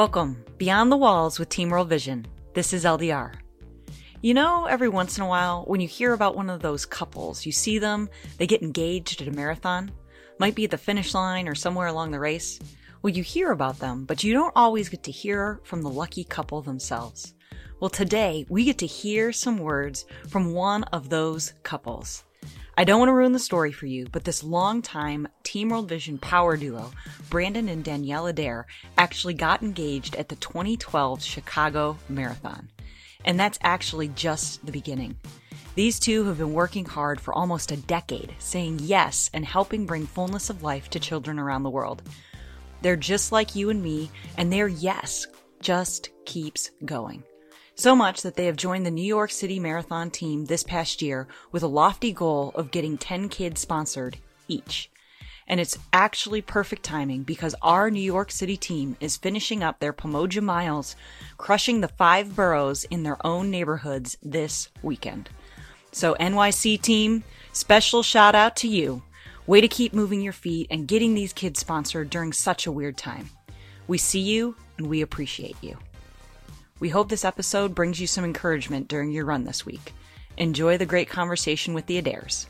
Welcome, Beyond the Walls with Team World Vision. This is LDR. You know, every once in a while, when you hear about one of those couples, you see them, they get engaged at a marathon, might be at the finish line or somewhere along the race. Well, you hear about them, but you don't always get to hear from the lucky couple themselves. Well, today we get to hear some words from one of those couples. I don't want to ruin the story for you, but this longtime Team World Vision power duo, Brandon and Danielle Adair, actually got engaged at the 2012 Chicago Marathon. And that's actually just the beginning. These two have been working hard for almost a decade, saying yes and helping bring fullness of life to children around the world. They're just like you and me, and their yes just keeps going. So much that they have joined the New York City Marathon team this past year with a lofty goal of getting 10 kids sponsored each. And it's actually perfect timing because our New York City team is finishing up their Pamoja Miles, crushing the five boroughs in their own neighborhoods this weekend. So, NYC team, special shout out to you. Way to keep moving your feet and getting these kids sponsored during such a weird time. We see you and we appreciate you. We hope this episode brings you some encouragement during your run this week. Enjoy the great conversation with the Adairs.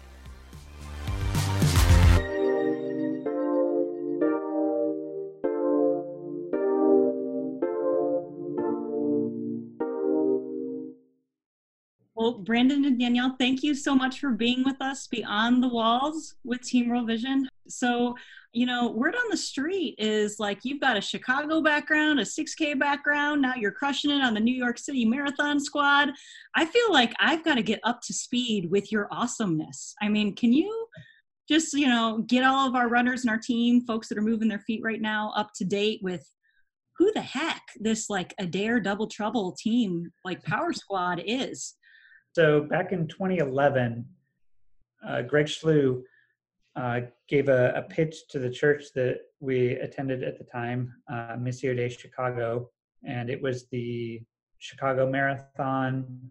Well, Brandon and Danielle, thank you so much for being with us beyond the walls with Team World Vision. So, you know, word on the street is like you've got a Chicago background, a 6K background. Now you're crushing it on the New York City Marathon squad. I feel like I've got to get up to speed with your awesomeness. I mean, can you just, you know, get all of our runners and our team, folks that are moving their feet right now, up to date with who the heck this like Adair double trouble team, like power squad is? So back in 2011, uh, Greg Schlew uh, gave a, a, pitch to the church that we attended at the time, uh, Missio Dei Chicago, and it was the Chicago Marathon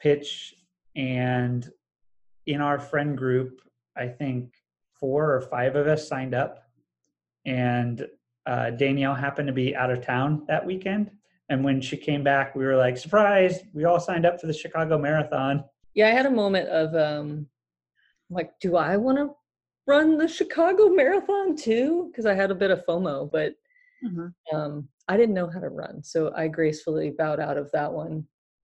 pitch. And in our friend group, I think four or five of us signed up, and uh, Danielle happened to be out of town that weekend. And when she came back, we were like, surprise, we all signed up for the Chicago Marathon. Yeah, I had a moment of um, like, do I want to run the Chicago Marathon too because I had a bit of FOMO, but mm-hmm. um, I didn't know how to run, so I gracefully bowed out of that one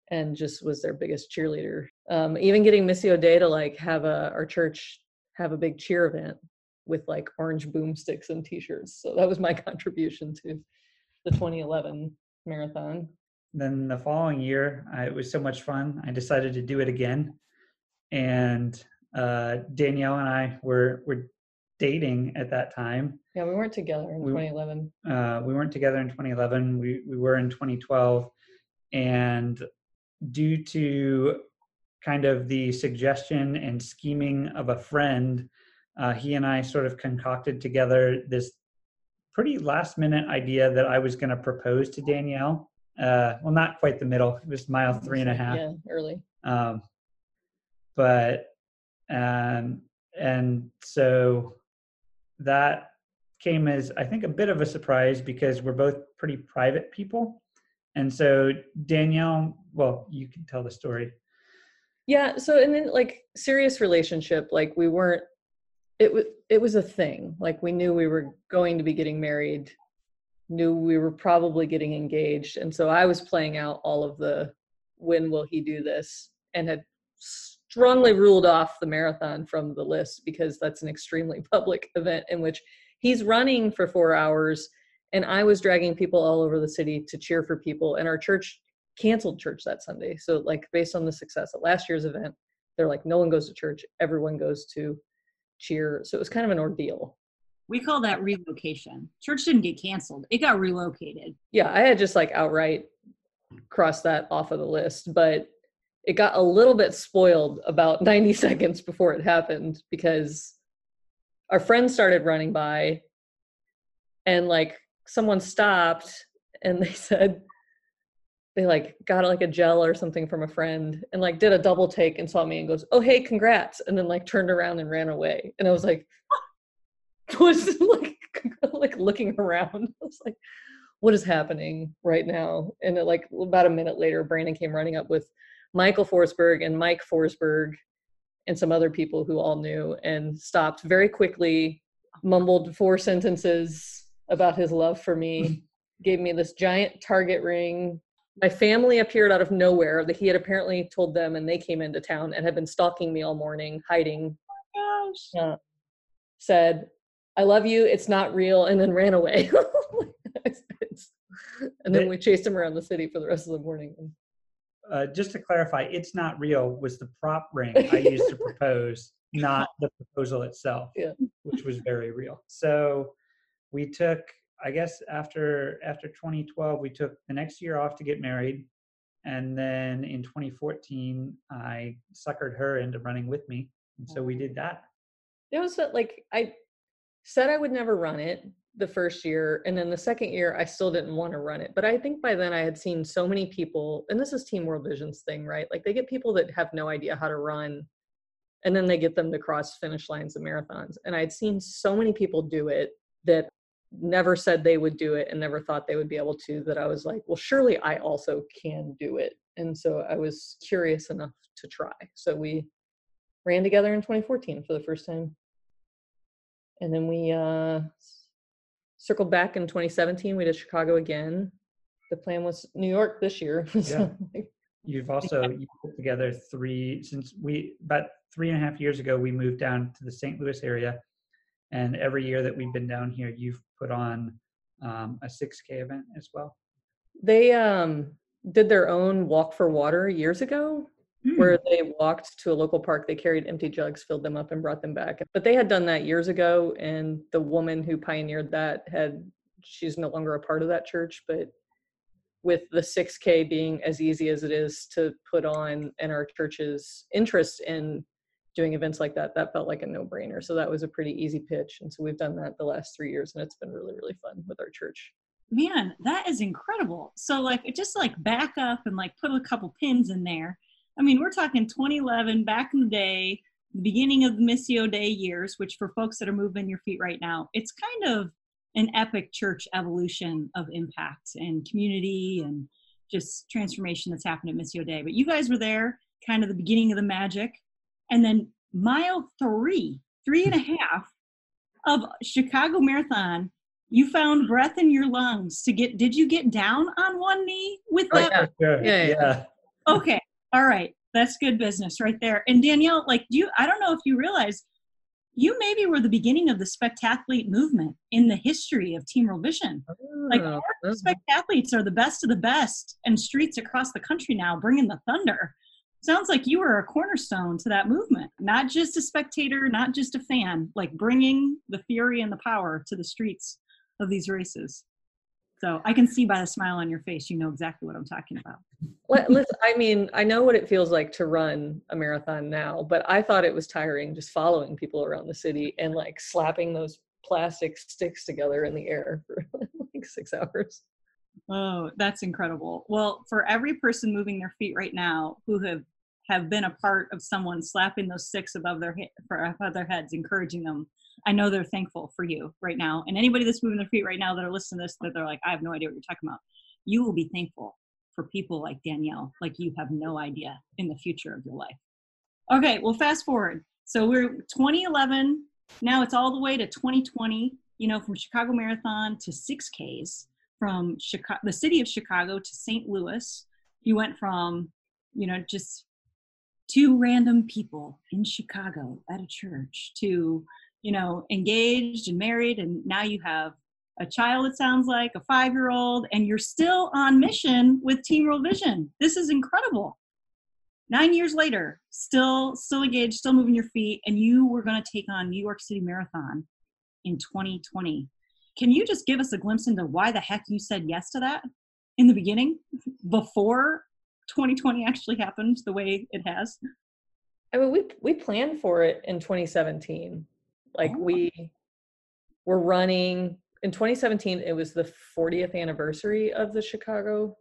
and just was their biggest cheerleader. Um, even getting Missio Dei to like have a our church have a big cheer event with like orange boomsticks and T-shirts, so that was my contribution to the 2011 marathon. Then the following year, I, it was so much fun. I decided to do it again, and uh, Danielle and I were were dating at that time. Yeah, we weren't together in we, 2011. Uh, we weren't together in 2011. We we were in 2012, and due to kind of the suggestion and scheming of a friend, uh, he and I sort of concocted together this pretty last minute idea that I was going to propose to Danielle. Uh, well, not quite the middle. It was mile three and a half. Yeah, early. Um, but and and so that came as I think a bit of a surprise because we're both pretty private people, and so Danielle, well, you can tell the story. Yeah. So and then like serious relationship, like we weren't. It was it was a thing. Like we knew we were going to be getting married, knew we were probably getting engaged, and so I was playing out all of the when will he do this, and had strongly ruled off the marathon from the list because that's an extremely public event in which he's running for four hours and i was dragging people all over the city to cheer for people and our church canceled church that sunday. So like based on the success at last year's event they're like no one goes to church. Everyone goes to cheer. So it was kind of an ordeal. We call that relocation. Church didn't get canceled. It got relocated. Yeah i had just like outright crossed that off of the list but it got a little bit spoiled about 90 seconds before it happened because our friends started running by and like someone stopped and they said they like got like a gel or something from a friend and like did a double take and saw me and goes oh hey congrats and then like turned around and ran away and i was like was like like looking around i was like what is happening right now? And it, like about a minute later, Brandon came running up with Michael Forsberg and Mike Forsberg and some other people who all knew and stopped very quickly, mumbled four sentences about his love for me, gave me this giant target ring. My family appeared out of nowhere that he had apparently told them, and they came into town and had been stalking me all morning, hiding. Oh gosh. Uh, said, I love you, it's not real, and then ran away. and then we chased him around the city for the rest of the morning. Uh, just to clarify, it's not real was the prop ring I used to propose, not the proposal itself, Yeah. which was very real. So we took, I guess, after after 2012, we took the next year off to get married, and then in 2014, I suckered her into running with me, and so we did that. It was uh, like I said I would never run it the first year, and then the second year I still didn't want to run it. But I think by then I had seen so many people, and this is Team World Vision's thing, right? Like they get people that have no idea how to run, and then they get them to cross finish lines of marathons. And I'd seen so many people do it that never said they would do it and never thought they would be able to that I was like, well, surely I also can do it. And so I was curious enough to try. So we ran together in 2014 for the first time and then we uh, circled back in 2017 we did chicago again the plan was new york this year so, like, You've also you put together three since we about three and a half years ago we moved down to the St. Louis area, and every year that we've been down here, you've put on um, a 6K event as well. they um, did their own walk for water years ago Hmm. where they walked to a local park they carried empty jugs filled them up and brought them back. But they had done that years ago and the woman who pioneered that had she's no longer a part of that church but with the 6k being as easy as it is to put on and our church's interest in doing events like that that felt like a no-brainer. So that was a pretty easy pitch and so we've done that the last three years and it's been really really fun with our church. Man that is incredible. So like it just like back up and like put a couple pins in there i mean we're talking 2011 back in the day the beginning of the Missio Dei years which for folks that are moving your feet right now it's kind of an epic church evolution of impact and community and just transformation that's happened at Missio Dei but you guys were there kind of the beginning of the magic and then mile three three and a half of chicago marathon you found breath in your lungs to get did you get down on one knee with Oh, that yeah. Sure. Yeah, yeah. okay all right that's good business right there. And danielle like you i don't know if you realize you maybe were the beginning of the spectathlete movement in the history of team World vision. Like Oh, our spectathletes are the best of the best and streets across the country now bringing the thunder. Sounds like you were a cornerstone to that movement not just a spectator not just a fan like bringing the fury and the power to the streets of these races so i can see by the smile on your face you know exactly what i'm talking about Let, let's, I mean, I know what it feels like to run a marathon now, but I thought it was tiring just following people around the city and like slapping those plastic sticks together in the air for like six hours. Oh, that's incredible. Well, for every person moving their feet right now who have have been a part of someone slapping those sticks above their he- above their heads, encouraging them, I know they're thankful for you right now. And anybody that's moving their feet right now that are listening to this, that they're like, I have no idea what you're talking about. You will be thankful for people like Danielle, like you have no idea in the future of your life. Okay, well, fast forward. So we're 2011. Now it's all the way to 2020. You know, from Chicago Marathon to 6Ks from Chicago, the city of Chicago to St. Louis. You went from, you know, just two random people in Chicago at a church to, you know, engaged and married, and now you have a child. It sounds like a five-year-old, and you're still on mission with Team World Vision. This is incredible. Nine years later, still, still engaged, still moving your feet, and you were going to take on New York City Marathon in 2020. Can you just give us a glimpse into why the heck you said yes to that in the beginning before 2020 actually happened the way it has? I mean, we we planned for it in 2017. Like Oh. we were running in 2017. It was the 40th anniversary of the Chicago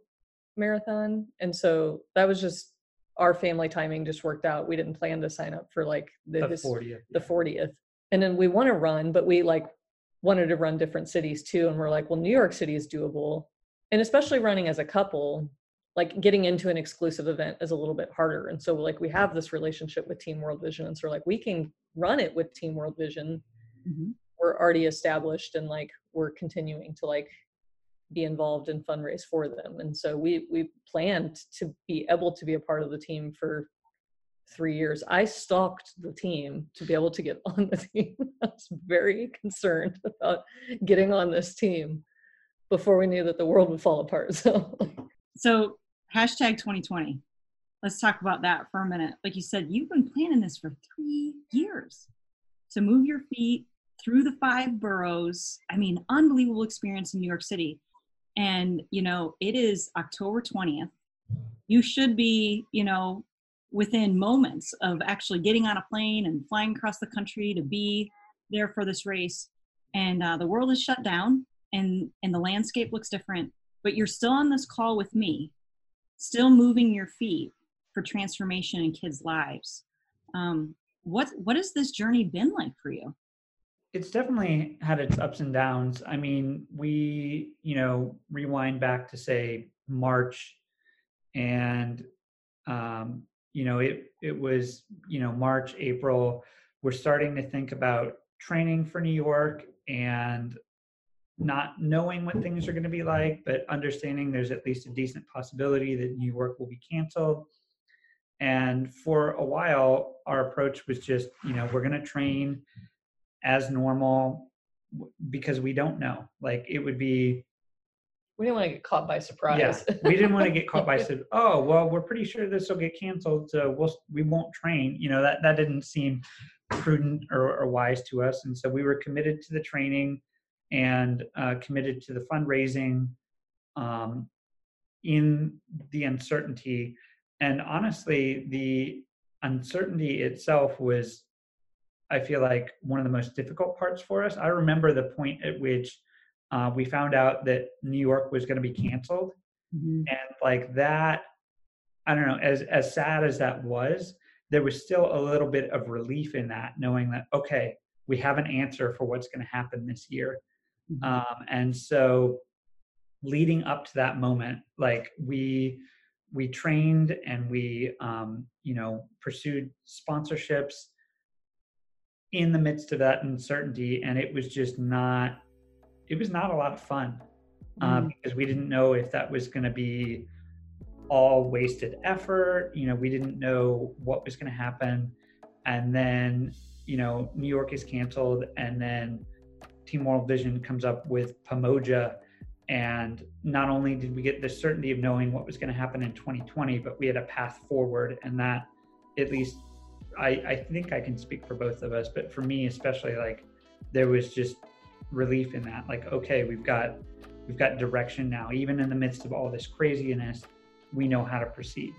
Marathon, and so that was just our family timing just worked out. We didn't plan to sign up for like the, The his- 40th. the 40th, and then we want to run, but we like wanted to run different cities too, and we're like, well, New York City is doable. and especially running as a couple like getting into an exclusive event is a little bit harder and so like we have this relationship with team world vision and so like we can run it with team world vision. Mhm. we're already established and like we're continuing to like be involved and fundraise for them and so we we planned to be able to be a part of the team for three years. I stalked the team to be able to get on the team. I was very concerned about getting on this team before we knew that the world would fall apart so. So hashtag 2020. Let's talk about that for a minute. Like you said, you've been planning this for three years to move your feet through the five boroughs. I mean, unbelievable experience in New York City. And, you know, it is October 20th. You should be, you know, within moments of actually getting on a plane and flying across the country to be there for this race. And uh, the world is shut down and, and the landscape looks different but you're still on this call with me, still moving your feet for transformation in kids' lives. Um, what what has this journey been like for you? it's definitely had its ups and downs. I mean, we, you know, rewind back to say March and um, you know, it it was, you know, March, April, we're starting to think about training for New York and not knowing what things are going to be like, but understanding there's at least a decent possibility that New York will be canceled. And for a while, our approach was just, you know, we're going to train as normal because we don't know. Like it would be, we didn't want to get caught by surprise yeah, we didn't want to get caught by, said, oh, well, we're pretty sure this will get canceled, so we'll we won't train. You know, that that didn't seem prudent or, or wise to us, and so we were committed to the training and uh, committed to the fundraising um, in the uncertainty. And honestly, the uncertainty itself was, I feel like, one of the most difficult parts for us. I remember the point at which uh, we found out that New York was going to be canceled, and like that, I don't know. As as sad as that was, there was still a little bit of relief in that, knowing that okay, we have an answer for what's going to happen this year. Mhm. Um, and so leading up to that moment, like we we trained and we um, you know pursued sponsorships in the midst of that uncertainty, and it was just not it was not a lot of fun um, because we didn't know if that was going to be all wasted effort. You know, we didn't know what was going to happen, and then you know New York is canceled, and then Team World Vision comes up with Pamoja. And not only did we get the certainty of knowing what was going to happen in 2020, but we had a path forward. And that, at least, I, I think I can speak for both of us, but for me especially, like there was just relief in that. Like, okay, we've got we've got direction now. Even in the midst of all this craziness, we know how to proceed.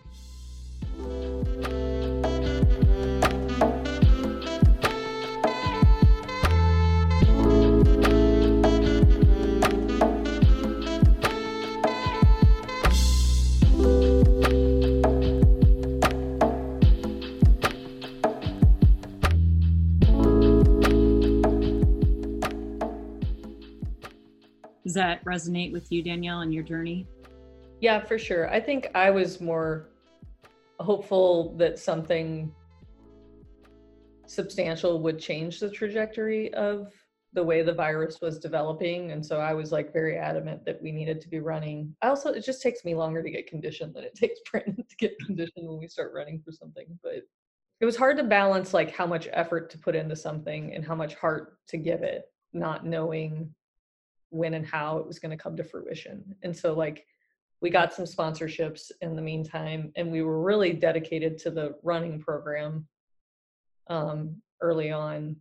Does that resonate with you, Danielle, and your journey? Yeah, for sure. I think I was more hopeful that something substantial would change the trajectory of the way the virus was developing. And so I was like very adamant that we needed to be running. I also, it just takes me longer to get conditioned than it takes Brandon to get conditioned when we start running for something. But it was hard to balance like how much effort to put into something and how much heart to give it, not knowing when and how it was going to come to fruition. And so, like, we got some sponsorships in the meantime, and we were really dedicated to the running program um, early on.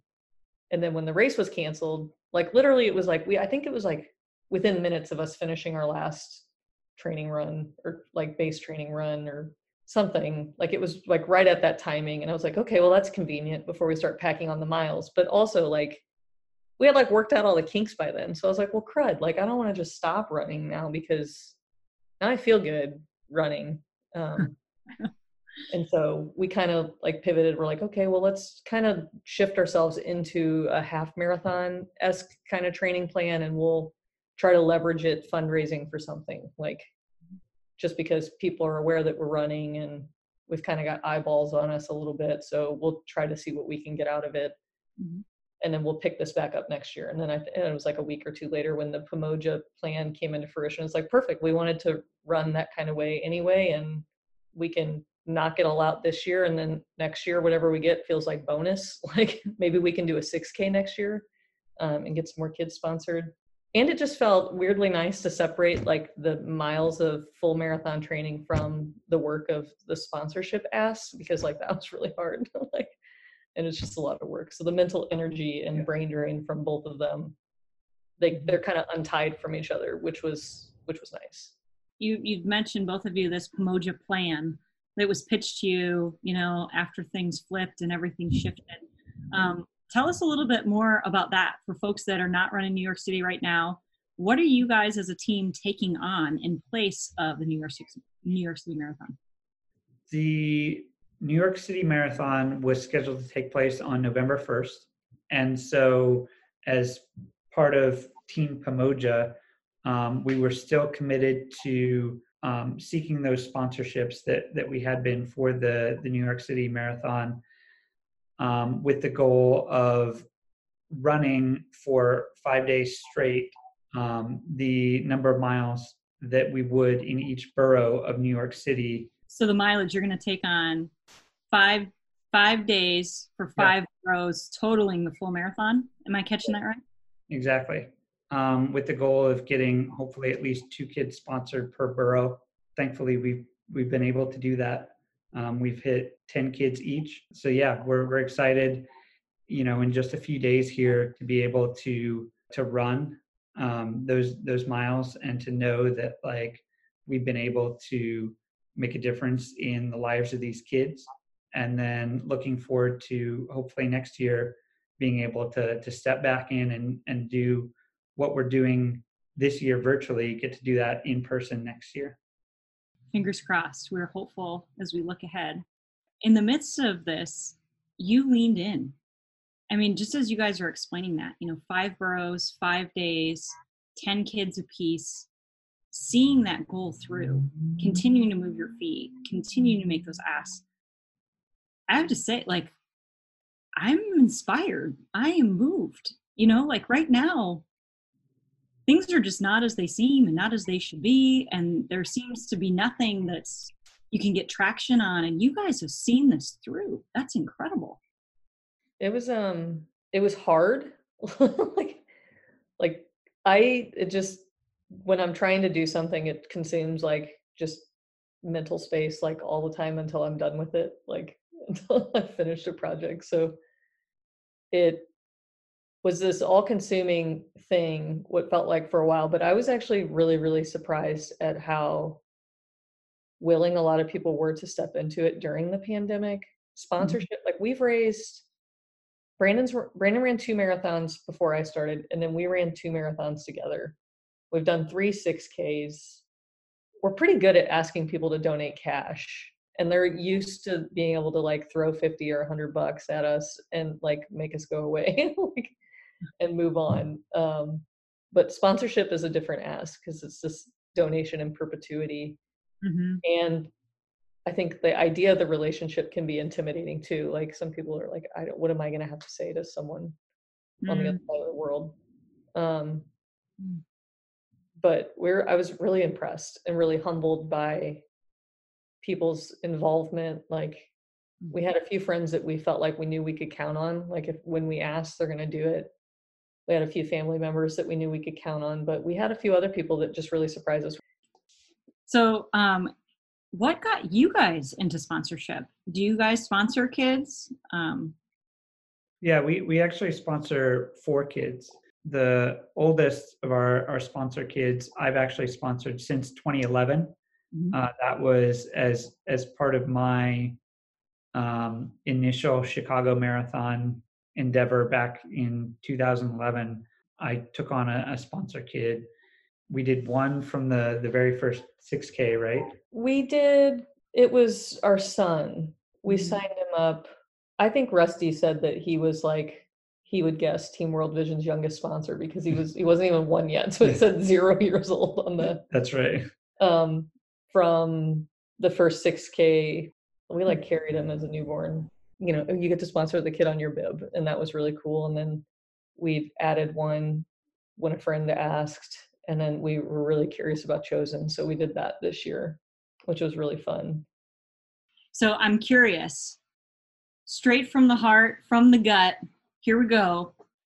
And then when the race was canceled, like literally, it was like we, I think it was like within minutes of us finishing our last training run or like base training run or something. Like it was like right at that timing. And I was like, okay, well, that's convenient before we start packing on the miles. But also, like, we had like worked out all the kinks by then. So I was like, well, crud, like I don't want to just stop running now because now I feel good running. Um, and so we kind of like pivoted. We're like, okay, well, let's kind of shift ourselves into a half marathon esque kind of training plan, and we'll try to leverage it fundraising for something like just because people are aware that we're running and we've kind of got eyeballs on us a little bit so we'll try to see what we can get out of it mm-hmm. And then we'll pick this back up next year. And then I, and it was like a week or two later when the Pamoja plan came into fruition it's like perfect we wanted to run that kind of way anyway and we can knock it all out this year and then next year whatever we get feels like bonus. Like maybe we can do a 6k next year um, and get some more kids sponsored. And it just felt weirdly nice to separate like the miles of full marathon training from the work of the sponsorship ass because like that was really hard. Like and it's just a lot of work so the mental energy and brain drain from both of them they mm-hmm. they're kind of untied from each other which was which was nice you you've mentioned both of you this Pamoja plan that was pitched to you you know after things flipped and everything mm-hmm. shifted um, tell us a little bit more about that for folks that are not running New York City right now. What are you guys as a team taking on in place of the New York City, New York City Marathon? The New York City Marathon was scheduled to take place on November 1st. And so, as part of Team Pamoja, um, we were still committed to um, seeking those sponsorships that, that we had been for the, the New York City Marathon um, with the goal of running for five days straight um, the number of miles that we would in each borough of New York City. So the mileage you're going to take on five five days for five yeah. rows, totaling the full marathon. Am I catching that right? Exactly. Um, with the goal of getting hopefully at least two kids sponsored per borough. Thankfully, we've we've been able to do that. Um, we've hit 10 kids each. So yeah, we're, we're excited, you know, in just a few days here to be able to, to run um, those, those miles and to know that like we've been able to make a difference in the lives of these kids. And then looking forward to hopefully next year being able to, to step back in and, and do what we're doing this year virtually, get to do that in person next year fingers crossed. We're hopeful as we look ahead. In the midst of this, you leaned in. I mean, just as you guys are explaining that, you know, five boroughs, five days, 10 kids apiece, seeing that goal through, continuing to move your feet, continuing to make those asks. I have to say, like, I'm inspired. I am moved. You know, like right now, things are just not as they seem and not as they should be and there seems to be nothing that's you can get traction on and you guys have seen this through that's incredible it was um it was hard like like i it just when i'm trying to do something it consumes like just mental space like all the time until i'm done with it like until i finished a project so it was this all consuming thing what felt like for a while but i was actually really really surprised at how willing a lot of people were to step into it during the pandemic mm-hmm. sponsorship mm-hmm. like we've raised brandon's brandon ran two marathons before i started and then we ran two marathons together we've done three 6ks we're pretty good at asking people to donate cash and they're used to being able to like throw 50 or 100 bucks at us and like make us go away like and move on. Um, but sponsorship is a different ask because it's this donation in perpetuity. Mm-hmm. And I think the idea of the relationship can be intimidating too. Like some people are like, I don't, what am I going to have to say to someone mm-hmm. on the other mm. side of the world? Um, mm. But we're, I was really impressed and really humbled by people's involvement. Like we mm. had a few friends that we felt like we knew we could count on. Like if when we asked, they're going to do it we had a few family members that we knew we could count on, but we had a few other people that just really surprised us. So, um, what got you guys into sponsorship? Do you guys sponsor kids? Um, yeah, we, we actually sponsor four kids. The oldest of our, our sponsor kids, I've actually sponsored since 2011. Mm-hmm. Uh, that was as as part of my um, initial Chicago Marathon endeavor back in 2011 i took on a, a, sponsor kid we did one from the the very first 6k right we did it was our son we mm-hmm. signed him up i think rusty said that he was like he would guess Team World Vision's youngest sponsor because he was he wasn't even one yet, so it said zero years old on the. That's right. Um, from the first 6K, we like carried him as a newborn. You know, you get to sponsor the kid on your bib, and that was really cool. And then we added one when a friend asked, and then we were really curious about Chosen, so we did that this year, which was really fun. So I'm curious, straight from the heart, from the gut. Here we go.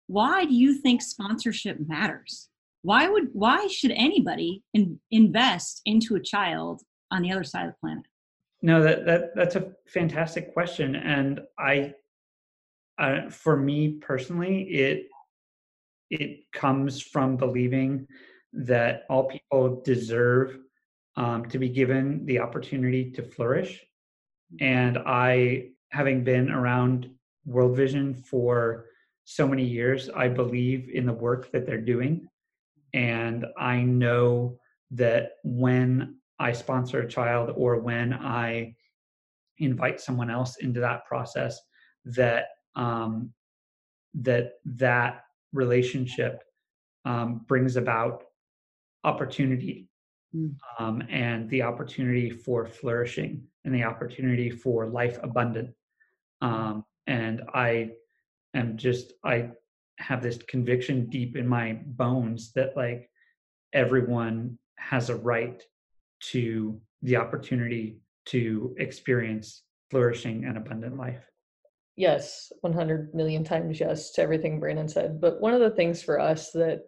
Why do you think sponsorship matters? Why would why should anybody in, invest into a child on the other side of the planet? No, that that that's a fantastic question, and I, uh, for me personally, it it comes from believing that all people deserve um, to be given the opportunity to flourish, and I, having been around World Vision for so many years, I believe in the work that they're doing, and I know that when I sponsor a child or when I invite someone else into that process, that um, that that relationship um, brings about opportunity mm. um, and the opportunity for flourishing and the opportunity for life abundant. Um, and I am just I have this conviction deep in my bones that like everyone has a right to the opportunity to experience flourishing and abundant life. Yes, 100 million times yes to everything Brandon said. But one of the things for us that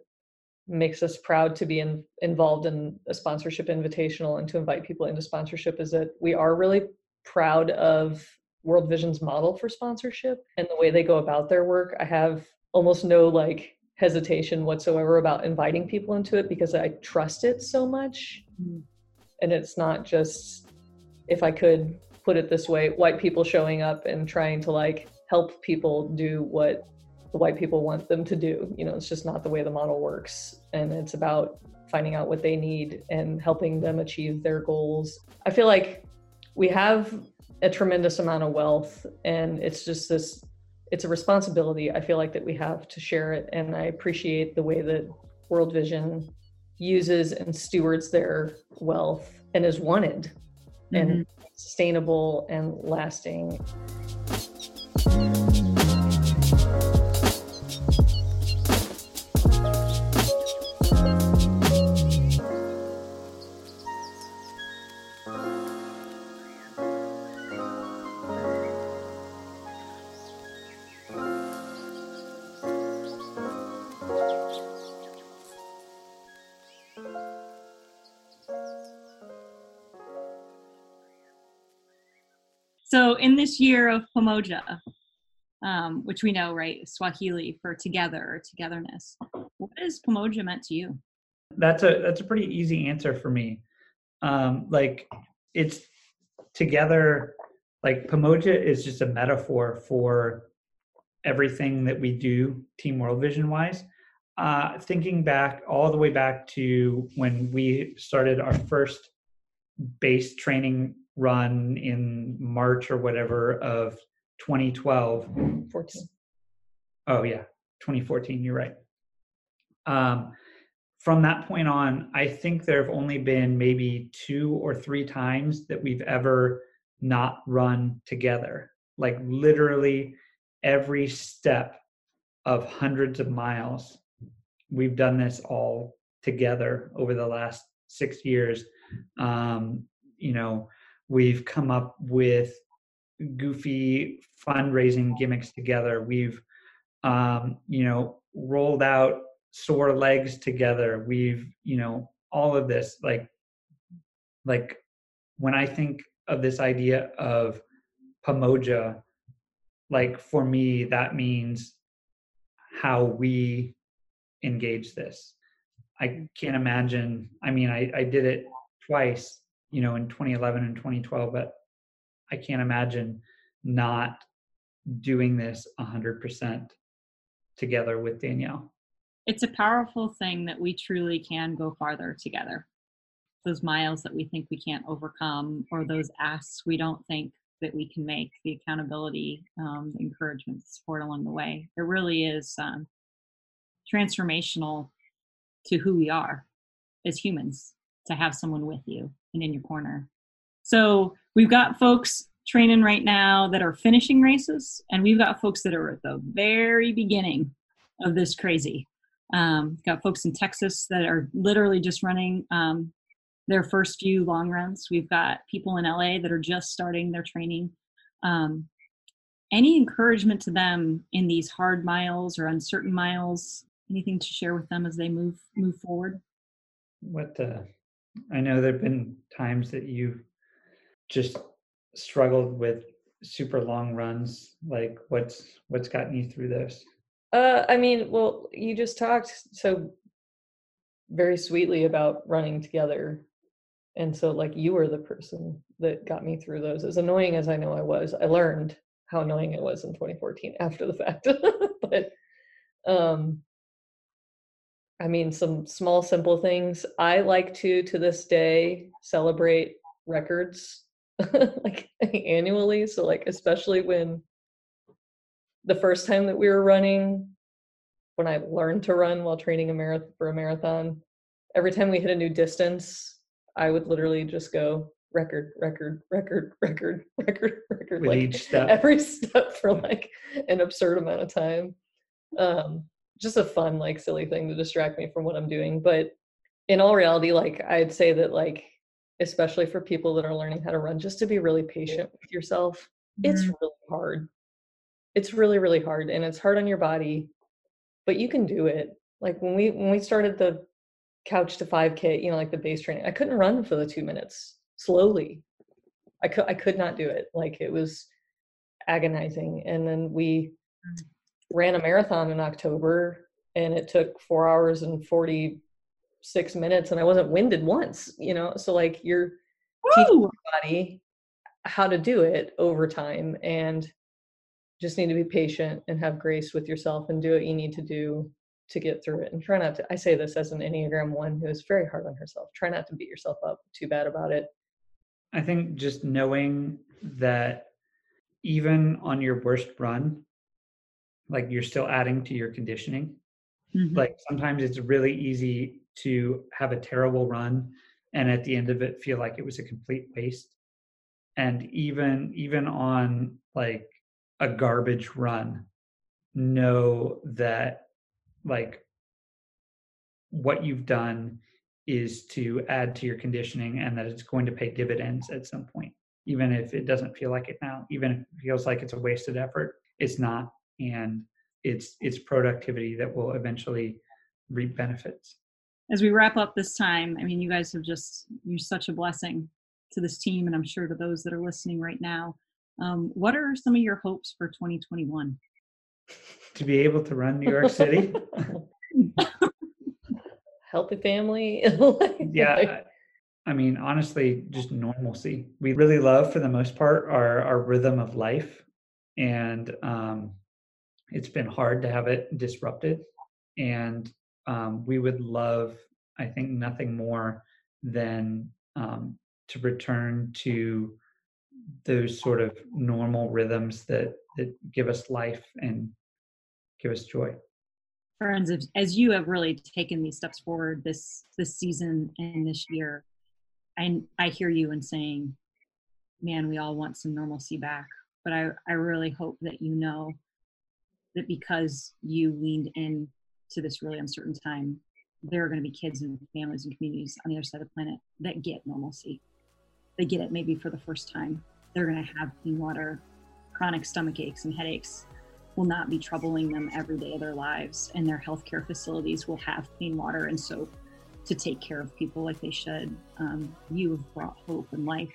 makes us proud to be in, involved in a sponsorship invitational and to invite people into sponsorship is that we are really proud of World Vision's model for sponsorship and the way they go about their work. I have almost no like hesitation whatsoever about inviting people into it because I trust it so much. Mm and it's not just if i could put it this way white people showing up and trying to like help people do what the white people want them to do you know it's just not the way the model works and it's about finding out what they need and helping them achieve their goals i feel like we have a tremendous amount of wealth and it's just this it's a responsibility i feel like that we have to share it and i appreciate the way that world vision uses and stewards their wealth and is wanted mm-hmm. and sustainable and lasting. This year of Pamoja, um, which we know, right, Swahili for together or togetherness, what has Pamoja meant to you? That's a that's a pretty easy answer for me. Um, like it's together. Like Pamoja is just a metaphor for everything that we do Team World Vision wise. Uh, thinking back all the way back to when we started our first base training run in March or whatever of 2012. 14. Oh, yeah, 2014. You're right. Um, from that point on, I think there have only been maybe two or three times that we've ever not run together. Like literally every step of hundreds of miles, we've done this all together over the last six years. Um, you know, We've come up with goofy fundraising gimmicks together. We've, um, you know, rolled out sore legs together. We've, you know, all of this. Like, like when I think of this idea of Pamoja, like for me, that means how we engage this. I can't imagine. I mean, I, I did it twice you know, in 2011 and 2012, but I can't imagine not doing this 100% together with Danielle. It's a powerful thing that we truly can go farther together. Those miles that we think we can't overcome, or those asks we don't think that we can make, the accountability, um, encouragement, support along the way. It really is um, transformational to who we are as humans to have someone with you and in your corner. So we've got folks training right now that are finishing races, and we've got folks that are at the very beginning of this crazy. Um, got folks in Texas that are literally just running um, their first few long runs. We've got people in LA that are just starting their training. Um, any encouragement to them in these hard miles or uncertain miles? Anything to share with them as they move move forward? What uh, I know, there've been times that you've just struggled with super long runs. Like, what's what's gotten you through this? Uh, I mean, well, you just talked so very sweetly about running together and so like you were the person that got me through those as annoying as i know i was i learned how annoying it was in 2014 after the fact but um i mean some small simple things i like to to this day celebrate records like annually so like especially when the first time that we were running when i learned to run while training a marathon for a marathon every time we hit a new distance I would literally just go record, record, record, record, record, record, With like each step. every step for like an absurd amount of time. Um, just a fun, like silly thing to distract me from what I'm doing. But in all reality, like I'd say that like especially for people that are learning how to run, just to be really patient with yourself. It's Mhm. really hard. It's really, really hard. And it's hard on your body, but you can do it. Like when we when we started the couch to 5k you know like the base training i couldn't run for the two minutes slowly i could i could not do it like it was agonizing and then we ran a marathon in october and it took four hours and 46 minutes and i wasn't winded once you know? So like you're teaching your body how to do it over time and just need to be patient and have grace with yourself and do what you need to do to get through it. And try not to i say this as an enneagram one who is very hard on herself try not to beat yourself up too bad about it. I think just knowing that even on your worst run, like you're still adding to your conditioning. Mhm. Like sometimes it's really easy to have a terrible run and at the end of it feel like it was a complete waste. And even even on like a garbage run, know that like what you've done is to add to your conditioning and that it's going to pay dividends at some point even if it doesn't feel like it now even if it feels like it's a wasted effort it's not and it's it's productivity that will eventually reap benefits. As we wrap up this time, I mean, you guys have just, you're such a blessing to this team, and I'm sure to those that are listening right now. Um, what are some of your hopes for 2021? to be able to run new york city? Healthy family? Yeah I- i mean honestly just normalcy. We really love for the most part our our rhythm of life. And um it's been hard to have it disrupted and um we would love i think nothing more than um to return to those sort of normal rhythms that that give us life and give us joy Friends, as, you have really taken these steps forward this this season and this year, I I hear you in saying, "Man, we all want some normalcy back." But I I really hope that you know that because you leaned in to this really uncertain time, there are going to be kids and families and communities on the other side of the planet that get normalcy. They get it maybe for the first time. They're going to have clean water, chronic stomach aches and headaches will not be troubling them every day of their lives, and their healthcare facilities will have clean water and soap to take care of people like they should. Um, you have brought hope and life,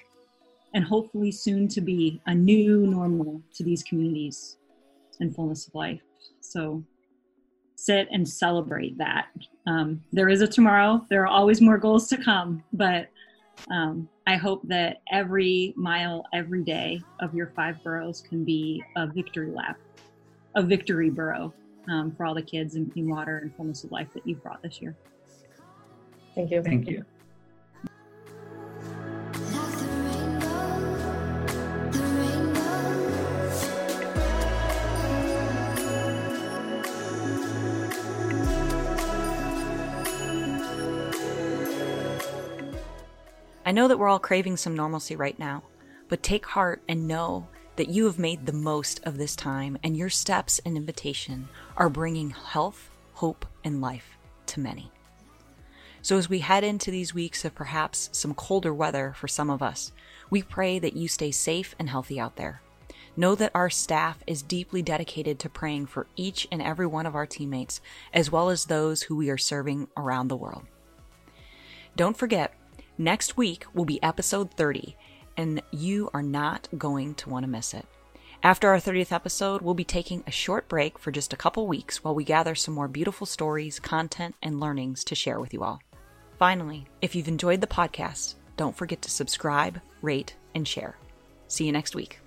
and hopefully soon to be a new normal to these communities and fullness of life. So sit and celebrate that. Um, there is a tomorrow. There are always more goals to come, but um, I hope that every mile, every day of your five boroughs can be a victory lap, a victory borough um, for all the kids and clean water and fullness of life that you've brought this year. thank you thank you know that we're all craving some normalcy right now, but take heart and know that you have made the most of this time and your steps and invitation are bringing health, hope, and life to many. So, as we head into these weeks of perhaps some colder weather for some of us, we pray that you stay safe and healthy out there. Know that our staff is deeply dedicated to praying for each and every one of our teammates, as well as those who we are serving around the world. Don't forget, next week will be episode 30, and you are not going to want to miss it. After our 30th episode, we'll be taking a short break for just a couple weeks while we gather some more beautiful stories, content, and learnings to share with you all. Finally, if you've enjoyed the podcast, don't forget to subscribe, rate, and share. See you next week.